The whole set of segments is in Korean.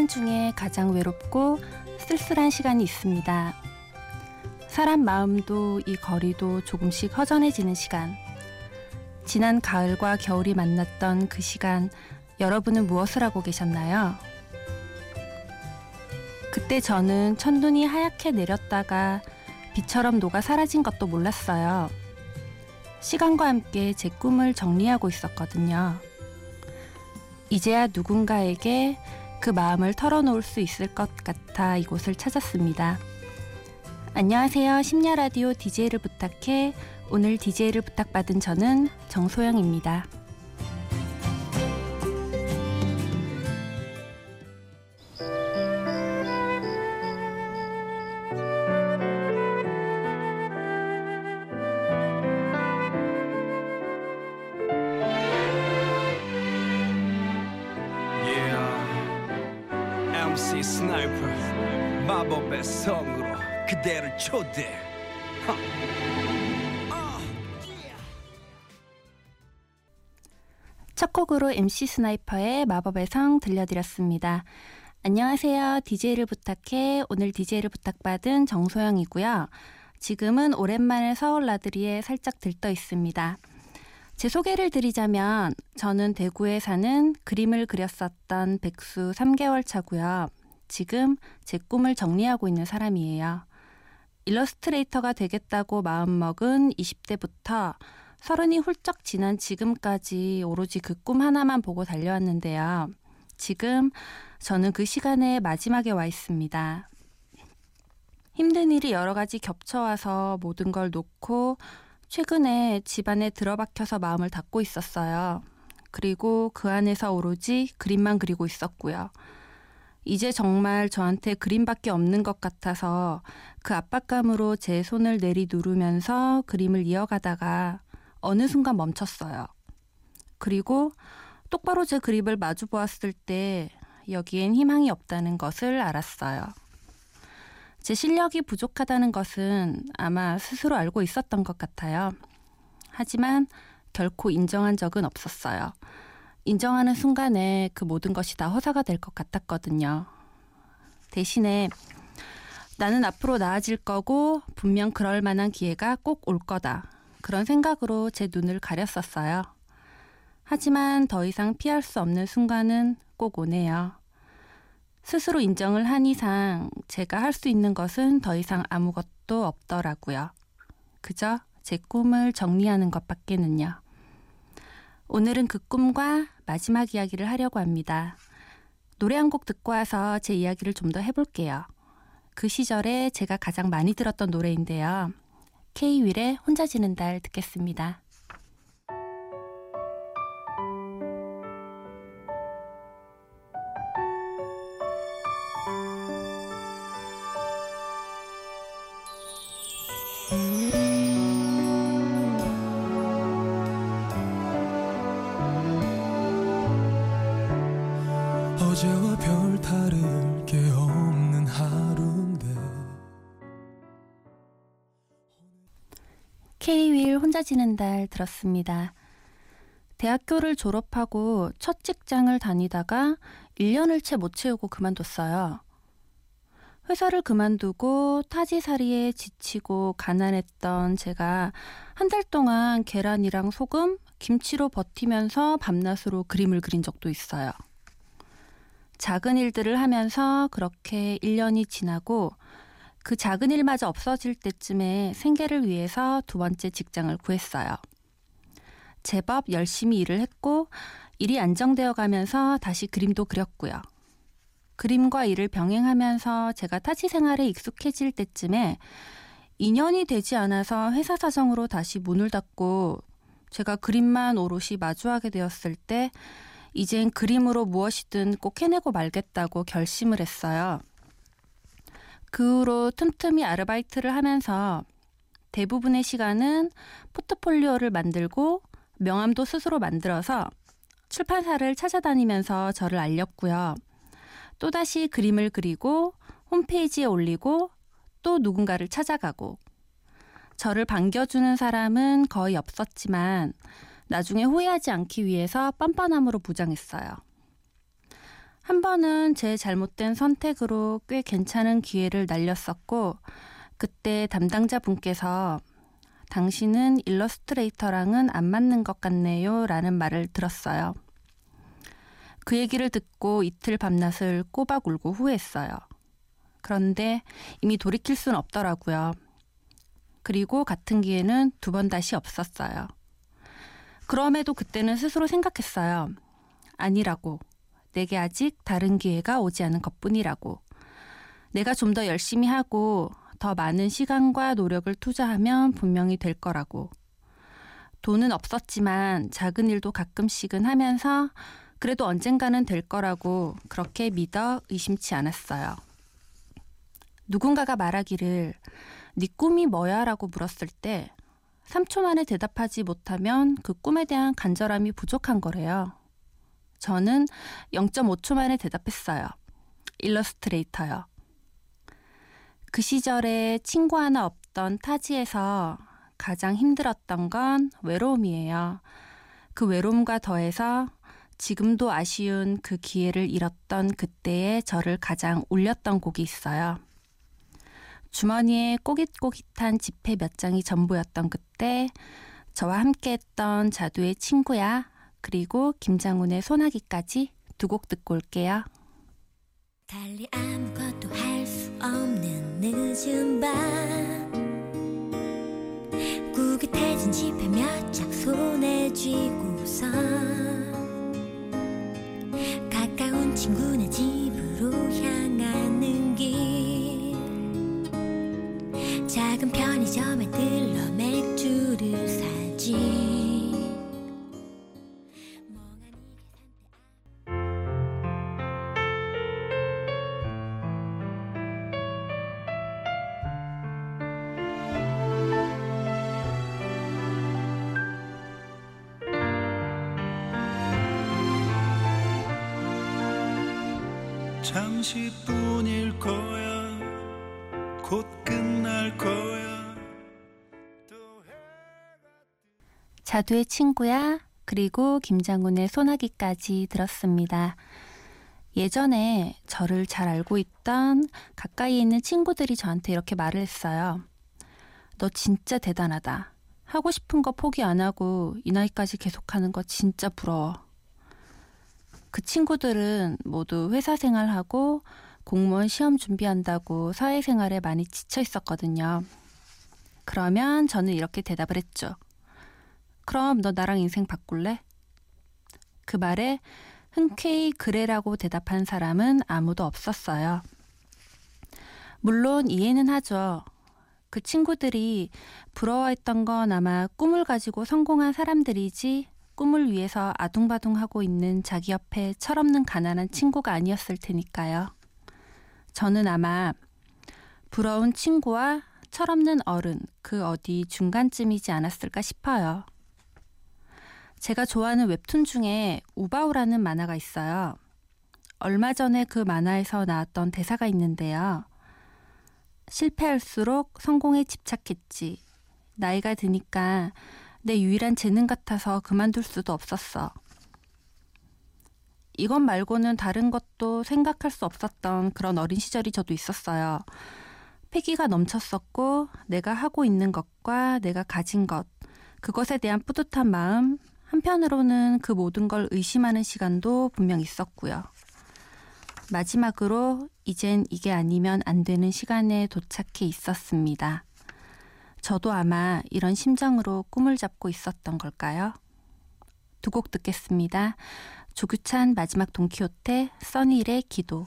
1년 중에 가장 외롭고 쓸쓸한 시간이 있습니다. 사람 마음도 이 거리도 조금씩 허전해지는 시간. 지난 가을과 겨울이 만났던 그 시간, 여러분은 무엇을 하고 계셨나요? 그때 저는 첫눈이 하얗게 내렸다가 비처럼 녹아 사라진 것도 몰랐어요. 시간과 함께 제 꿈을 정리하고 있었거든요. 이제야 누군가에게 그 마음을 털어놓을 수 있을 것 같아 이곳을 찾았습니다. 안녕하세요. 심야 라디오 DJ를 부탁해 오늘 DJ를 부탁받은 저는 정소영입니다. 마법의 성으로 그대를 초대 첫 곡으로 MC 스나이퍼의 마법의 성 들려드렸습니다. 안녕하세요. DJ를 부탁해 오늘 DJ를 부탁받은 정소영이고요. 지금은 오랜만에 서울 나들이에 살짝 들떠 있습니다. 제 소개를 드리자면 저는 대구에 사는 그림을 그렸었던 백수 3개월 차고요. 지금 제 꿈을 정리하고 있는 사람이에요. 일러스트레이터가 되겠다고 마음먹은 20대부터 서른이 훌쩍 지난 지금까지 오로지 그 꿈 하나만 보고 달려왔는데요. 지금 저는 그 시간의 마지막에 와 있습니다. 힘든 일이 여러 가지 겹쳐와서 모든 걸 놓고 최근에 집안에 들어박혀서 마음을 닫고 있었어요. 그리고 그 안에서 오로지 그림만 그리고 있었고요. 이제 정말 저한테 그림밖에 없는 것 같아서 그 압박감으로 제 손을 내리 누르면서 그림을 이어가다가 어느 순간 멈췄어요. 그리고 똑바로 제 그림을 마주 보았을 때 여기엔 희망이 없다는 것을 알았어요. 제 실력이 부족하다는 것은 아마 스스로 알고 있었던 것 같아요. 하지만 결코 인정한 적은 없었어요. 인정하는 순간에 그 모든 것이 다 허사가 될 것 같았거든요. 대신에 나는 앞으로 나아질 거고 분명 그럴 만한 기회가 꼭 올 거다. 그런 생각으로 제 눈을 가렸었어요. 하지만 더 이상 피할 수 없는 순간은 꼭 오네요. 스스로 인정을 한 이상 제가 할 수 있는 것은 더 이상 아무것도 없더라고요. 그저 제 꿈을 정리하는 것밖에는요. 오늘은 그 꿈과 마지막 이야기를 하려고 합니다. 노래 한 곡 듣고 와서 제 이야기를 좀 더 해볼게요. 그 시절에 제가 가장 많이 들었던 노래인데요. K-윌의 혼자 지는 달 듣겠습니다. K-윌 혼자 지는 달 들었습니다. 대학교를 졸업하고 첫 직장을 다니다가 1년을 채 못 채우고 그만뒀어요. 회사를 그만두고 타지살이에 지치고 가난했던 제가 한 달 동안 계란이랑 소금, 김치로 버티면서 밤낮으로 그림을 그린 적도 있어요. 작은 일들을 하면서 그렇게 1년이 지나고 그 작은 일마저 없어질 때쯤에 생계를 위해서 두 번째 직장을 구했어요. 제법 열심히 일을 했고 일이 안정되어 가면서 다시 그림도 그렸고요. 그림과 일을 병행하면서 제가 타지 생활에 익숙해질 때쯤에 2년이 되지 않아서 회사 사정으로 다시 문을 닫고 제가 그림만 오롯이 마주하게 되었을 때 이젠 그림으로 무엇이든 꼭 해내고 말겠다고 결심을 했어요. 그 후로 틈틈이 아르바이트를 하면서 대부분의 시간은 포트폴리오를 만들고 명함도 스스로 만들어서 출판사를 찾아다니면서 저를 알렸고요. 또다시 그림을 그리고 홈페이지에 올리고 또 누군가를 찾아가고 저를 반겨주는 사람은 거의 없었지만 나중에 후회하지 않기 위해서 뻔뻔함으로 무장했어요. 한 번은 제 잘못된 선택으로 꽤 괜찮은 기회를 날렸었고, 그때 담당자 분께서 당신은 일러스트레이터랑은 안 맞는 것 같네요 라는 말을 들었어요. 그 얘기를 듣고 이틀 밤낮을 꼬박 울고 후회했어요. 그런데 이미 돌이킬 순 없더라고요. 그리고 같은 기회는 두 번 다시 없었어요. 그럼에도 그때는 스스로 생각했어요. 아니라고. 내게 아직 다른 기회가 오지 않은 것 뿐이라고. 내가 좀 더 열심히 하고 더 많은 시간과 노력을 투자하면 분명히 될 거라고. 돈은 없었지만 작은 일도 가끔씩은 하면서 그래도 언젠가는 될 거라고 그렇게 믿어 의심치 않았어요. 누군가가 말하기를 네 꿈이 뭐야? 라고 물었을 때 3초 만에 대답하지 못하면 그 꿈에 대한 간절함이 부족한 거래요. 저는 0.5초 만에 대답했어요. 일러스트레이터요. 그 시절에 친구 하나 없던 타지에서 가장 힘들었던 건 외로움이에요. 그 외로움과 더해서 지금도 아쉬운 그 기회를 잃었던 그때의 저를 가장 울렸던 곡이 있어요. 주머니에 꼬깃꼬깃한 지폐 몇 장이 전부였던 그때 저와 함께했던 자두의 친구야 그리고 김장훈의 소나기까지 두 곡 듣고 올게요. 달리 아무것도 할 수 없는 늦은 밤 구긋해진 지폐 몇 장 손에 쥐고서 가까운 친구네 집으로 향하는 길 작은 편의점에 들러 맥 잠시뿐일 거야 곧 끝날 거야 자두의 친구야 그리고 김장훈의 소나기까지 들었습니다. 예전에 저를 잘 알고 있던 가까이 있는 친구들이 저한테 이렇게 말을 했어요. 너 진짜 대단하다. 하고 싶은 거 포기 안 하고 이 나이까지 계속하는 거 진짜 부러워. 그 친구들은 모두 회사 생활하고 공무원 시험 준비한다고 사회생활에 많이 지쳐 있었거든요. 그러면 저는 이렇게 대답을 했죠. 그럼 너 나랑 인생 바꿀래? 그 말에 흔쾌히 그래라고 대답한 사람은 아무도 없었어요. 물론 이해는 하죠. 그 친구들이 부러워했던 건 아마 꿈을 가지고 성공한 사람들이지 꿈을 위해서 아둥바둥하고 있는 자기 옆에 철없는 가난한 친구가 아니었을 테니까요. 저는 아마 부러운 친구와 철없는 어른 그 어디 중간쯤이지 않았을까 싶어요. 제가 좋아하는 웹툰 중에 우바우라는 만화가 있어요. 얼마 전에 그 만화에서 나왔던 대사가 있는데요. 실패할수록 성공에 집착했지. 나이가 드니까 내 유일한 재능 같아서 그만둘 수도 없었어. 이것 말고는 다른 것도 생각할 수 없었던 그런 어린 시절이 저도 있었어요. 패기가 넘쳤었고, 내가 하고 있는 것과 내가 가진 것, 그것에 대한 뿌듯한 마음, 한편으로는 그 모든 걸 의심하는 시간도 분명 있었고요. 마지막으로 이젠 이게 아니면 안 되는 시간에 도착해 있었습니다. 저도 아마 이런 심정으로 꿈을 잡고 있었던 걸까요? 두 곡 듣겠습니다. 조규찬 마지막 동키호테, 써니일의 기도.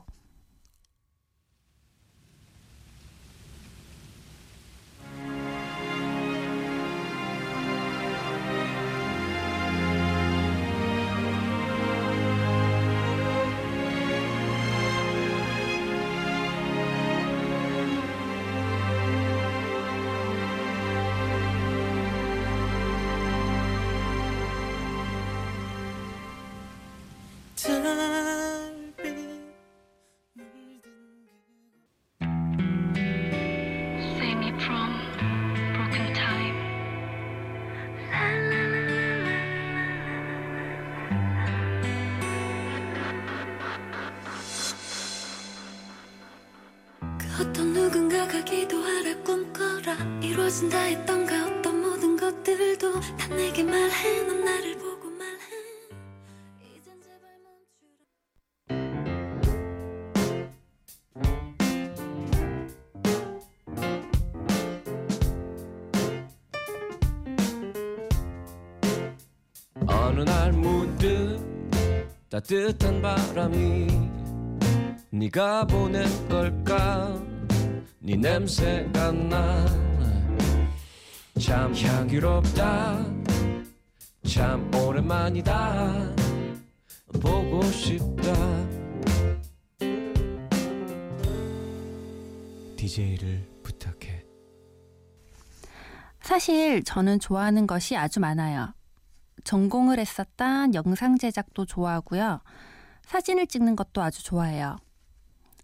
이루어진다 했던가 어떤 모든 것들도 다 내게 말해 넌 나를 보고 말해. 이젠 제발 멈추라. 어느 날 문득 따뜻한 바람이 네가 보낸 걸까? 네 냄새가 나 참 향기롭다 참 오랜만이다 보고 싶다 DJ를 부탁해. 사실 저는 좋아하는 것이 아주 많아요. 전공을 했었던 영상 제작도 좋아하고요. 사진을 찍는 것도 아주 좋아해요.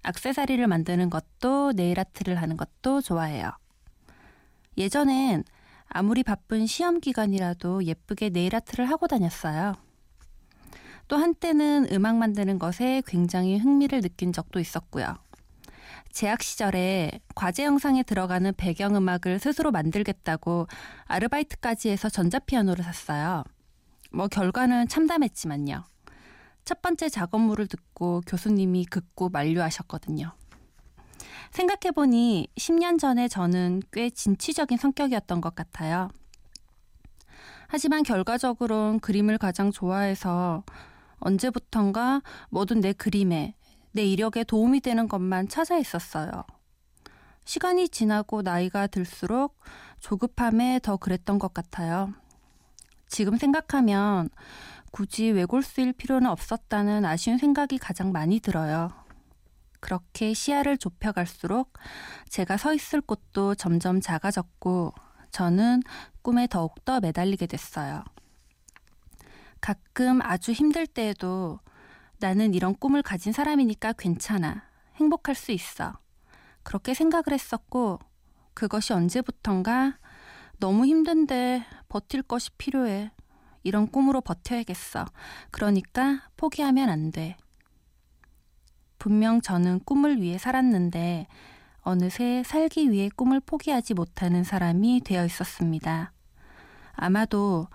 악세사리를 만드는 것도 네일 아트를 하는 것도 좋아해요. 예전엔 아무리 바쁜 시험 기간이라도 예쁘게 네일 아트를 하고 다녔어요. 또 한때는 음악 만드는 것에 굉장히 흥미를 느낀 적도 있었고요. 재학 시절에 과제 영상에 들어가는 배경음악을 스스로 만들겠다고 아르바이트까지 해서 전자피아노를 샀어요. 뭐 결과는 참담했지만요. 첫 번째 작업물을 듣고 교수님이 극구 만류하셨거든요. 생각해보니 10년 전에 저는 꽤 진취적인 성격이었던 것 같아요. 하지만 결과적으론 그림을 가장 좋아해서 언제부턴가 뭐든 내 그림에 내 이력에 도움이 되는 것만 찾아 있었어요. 시간이 지나고 나이가 들수록 조급함에 더 그랬던 것 같아요. 지금 생각하면 굳이 외골 쓰일 필요는 없었다는 아쉬운 생각이 가장 많이 들어요. 그렇게 시야를 좁혀갈수록 제가 서 있을 곳도 점점 작아졌고 저는 꿈에 더욱더 매달리게 됐어요. 가끔 아주 힘들 때에도 나는 이런 꿈을 가진 사람이니까 괜찮아. 행복할 수 있어. 그렇게 생각을 했었고, 그것이 언제부턴가 너무 힘든데 버틸 것이 필요해. 이런 꿈으로 버텨야겠어. 그러니까 포기하면 안 돼. 분명 저는 꿈을 위해 살았는데, 어느새 살기 위해 꿈을 포기하지 못하는 사람이 되어 있었습니다. 아마도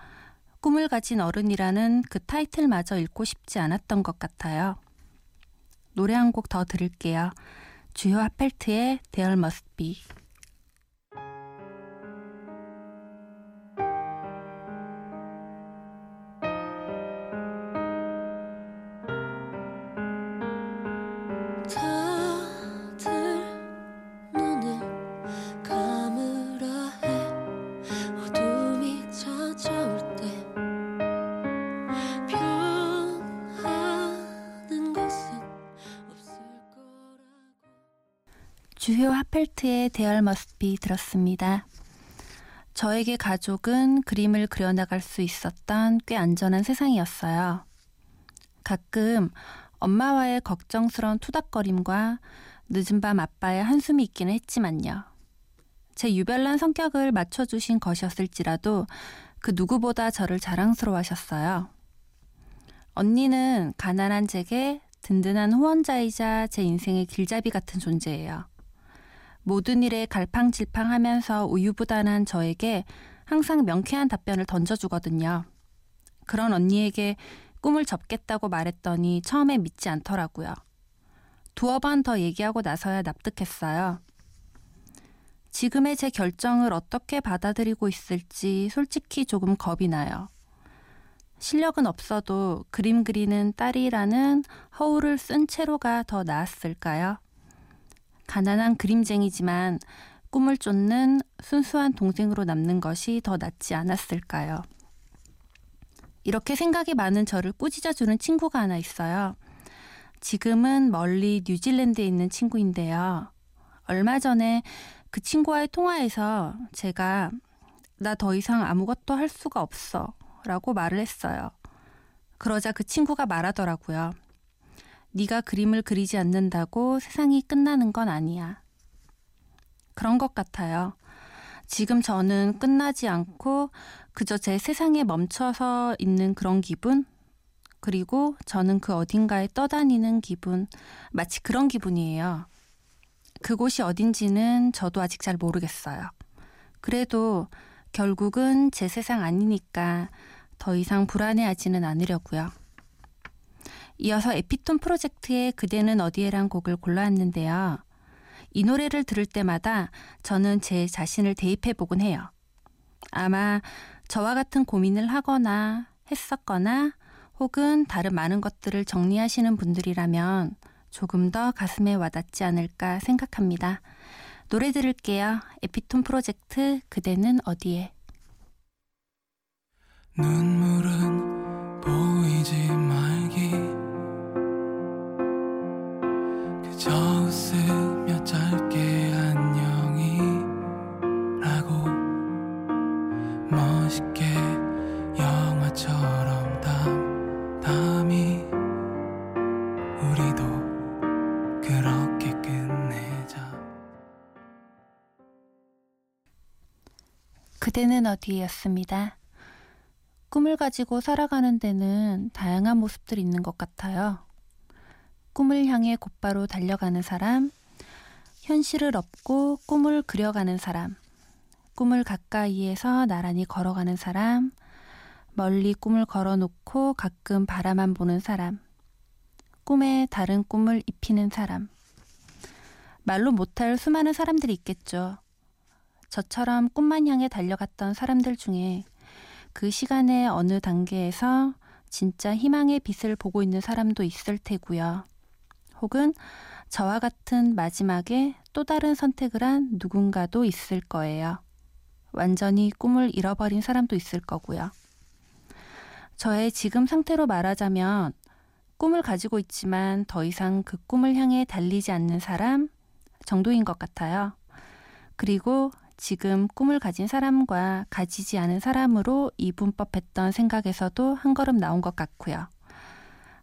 꿈을 가진 어른이라는 그 타이틀마저 읽고 싶지 않았던 것 같아요. 노래 한 곡 더 들을게요. 주요 하펠트의 There Must Be. 주요 하펠트의 Must Be 들었습니다. 저에게 가족은 그림을 그려나갈 수 있었던 꽤 안전한 세상이었어요. 가끔 엄마와의 걱정스러운 투닥거림과 늦은 밤 아빠의 한숨이 있기는 했지만요. 제 유별난 성격을 맞춰주신 것이었을지라도 그 누구보다 저를 자랑스러워 하셨어요. 언니는 가난한 제게 든든한 후원자이자 제 인생의 길잡이 같은 존재예요. 모든 일에 갈팡질팡하면서 우유부단한 저에게 항상 명쾌한 답변을 던져주거든요. 그런 언니에게 꿈을 접겠다고 말했더니 처음에 믿지 않더라고요. 두어 번 더 얘기하고 나서야 납득했어요. 지금의 제 결정을 어떻게 받아들이고 있을지 솔직히 조금 겁이 나요. 실력은 없어도 그림 그리는 딸이라는 허울을 쓴 채로가 더 나았을까요? 가난한 그림쟁이지만 꿈을 쫓는 순수한 동생으로 남는 것이 더 낫지 않았을까요? 이렇게 생각이 많은 저를 꾸짖어주는 친구가 하나 있어요. 지금은 멀리 뉴질랜드에 있는 친구인데요. 얼마 전에 그 친구와의 통화에서 제가 나 더 이상 아무것도 할 수가 없어 라고 말을 했어요. 그러자 그 친구가 말하더라고요. 네가 그림을 그리지 않는다고 세상이 끝나는 건 아니야. 그런 것 같아요. 지금 저는 끝나지 않고 그저 제 세상에 멈춰서 있는 그런 기분? 그리고 저는 그 어딘가에 떠다니는 기분, 마치 그런 기분이에요. 그곳이 어딘지는 저도 아직 잘 모르겠어요. 그래도 결국은 제 세상 아니니까 더 이상 불안해하지는 않으려고요. 이어서 에피톤 프로젝트의 그대는 어디에란 곡을 골라왔는데요. 이 노래를 들을 때마다 저는 제 자신을 대입해 보곤 해요. 아마 저와 같은 고민을 하거나 했었거나 혹은 다른 많은 것들을 정리하시는 분들이라면 조금 더 가슴에 와닿지 않을까 생각합니다. 노래 들을게요. 에피톤 프로젝트 그대는 어디에? 눈물은 보이지 말 그대는 어디였습니다. 꿈을 가지고 살아가는 데는 다양한 모습들이 있는 것 같아요. 꿈을 향해 곧바로 달려가는 사람, 현실을 업고 꿈을 그려가는 사람, 꿈을 가까이에서 나란히 걸어가는 사람, 멀리 꿈을 걸어놓고 가끔 바라만 보는 사람, 꿈에 다른 꿈을 입히는 사람. 말로 못할 수많은 사람들이 있겠죠. 저처럼 꿈만 향해 달려갔던 사람들 중에 그 시간의 어느 단계에서 진짜 희망의 빛을 보고 있는 사람도 있을 테고요. 혹은 저와 같은 마지막에 또 다른 선택을 한 누군가도 있을 거예요. 완전히 꿈을 잃어버린 사람도 있을 거고요. 저의 지금 상태로 말하자면 꿈을 가지고 있지만 더 이상 그 꿈을 향해 달리지 않는 사람 정도인 것 같아요. 그리고 지금 꿈을 가진 사람과 가지지 않은 사람으로 이분법했던 생각에서도 한 걸음 나온 것 같고요.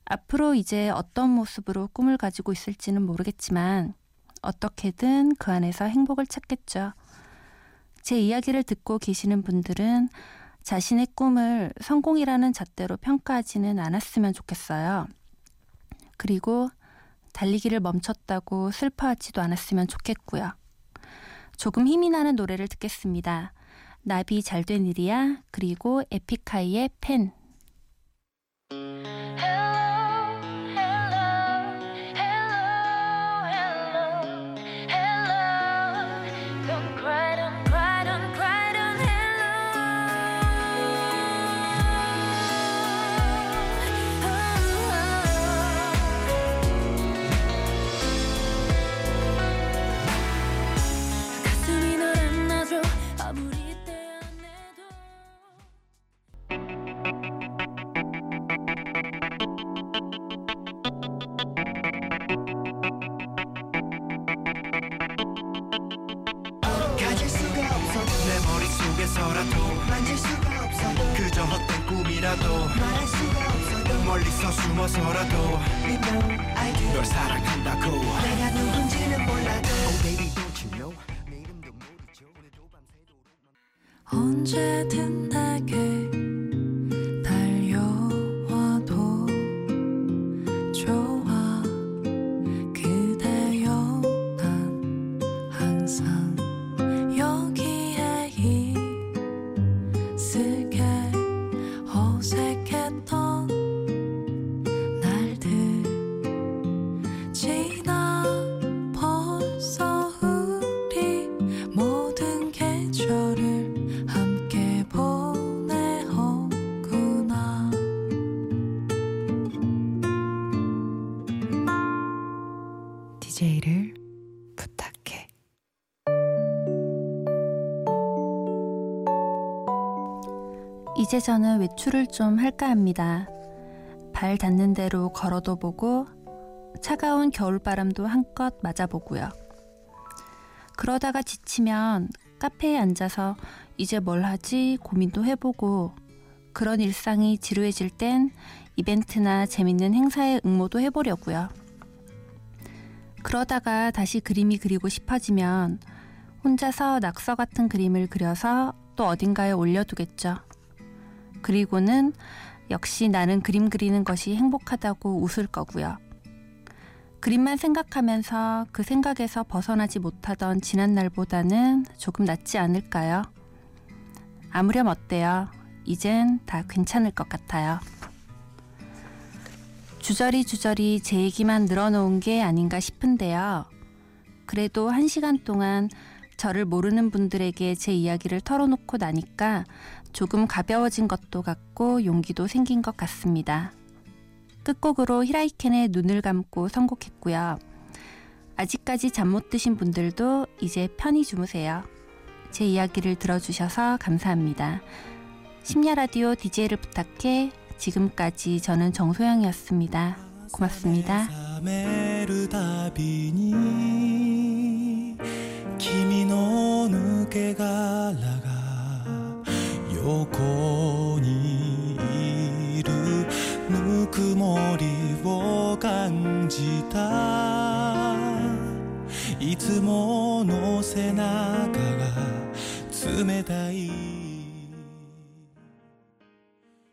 앞으로 이제 어떤 모습으로 꿈을 가지고 있을지는 모르겠지만 어떻게든 그 안에서 행복을 찾겠죠. 제 이야기를 듣고 계시는 분들은 자신의 꿈을 성공이라는 잣대로 평가하지는 않았으면 좋겠어요. 그리고 달리기를 멈췄다고 슬퍼하지도 않았으면 좋겠고요. 조금 힘이 나는 노래를 듣겠습니다. 나비 잘 된 일이야 그리고 에픽하이의 펜 널 사랑한다고. 내가 누군지는 몰라도. Oh baby don't you know? 내 이름도 모르죠. 오늘도 밤새도록 언제든 내게 이제 저는 외출을 좀 할까 합니다. 발 닿는 대로 걸어도 보고 차가운 겨울바람도 한껏 맞아보고요. 그러다가 지치면 카페에 앉아서 이제 뭘 하지 고민도 해보고 그런 일상이 지루해질 땐 이벤트나 재밌는 행사에 응모도 해보려고요. 그러다가 다시 그림이 그리고 싶어지면 혼자서 낙서 같은 그림을 그려서 또 어딘가에 올려두겠죠. 그리고는 역시 나는 그림 그리는 것이 행복하다고 웃을 거고요. 그림만 생각하면서 그 생각에서 벗어나지 못하던 지난 날보다는 조금 낫지 않을까요? 아무렴 어때요? 이젠 다 괜찮을 것 같아요. 주저리 주저리 제 얘기만 늘어놓은 게 아닌가 싶은데요. 그래도 한 시간 동안 저를 모르는 분들에게 제 이야기를 털어놓고 나니까 조금 가벼워진 것도 같고 용기도 생긴 것 같습니다. 끝곡으로 히라이켄의 눈을 감고 선곡했고요. 아직까지 잠 못 드신 분들도 이제 편히 주무세요. 제 이야기를 들어주셔서 감사합니다. 심야 라디오 DJ를 부탁해 지금까지 저는 정소영이었습니다. 고맙습니다. どこに君の抜け殻が横にいるぬくもりを感じた。いつもの背中が冷たい。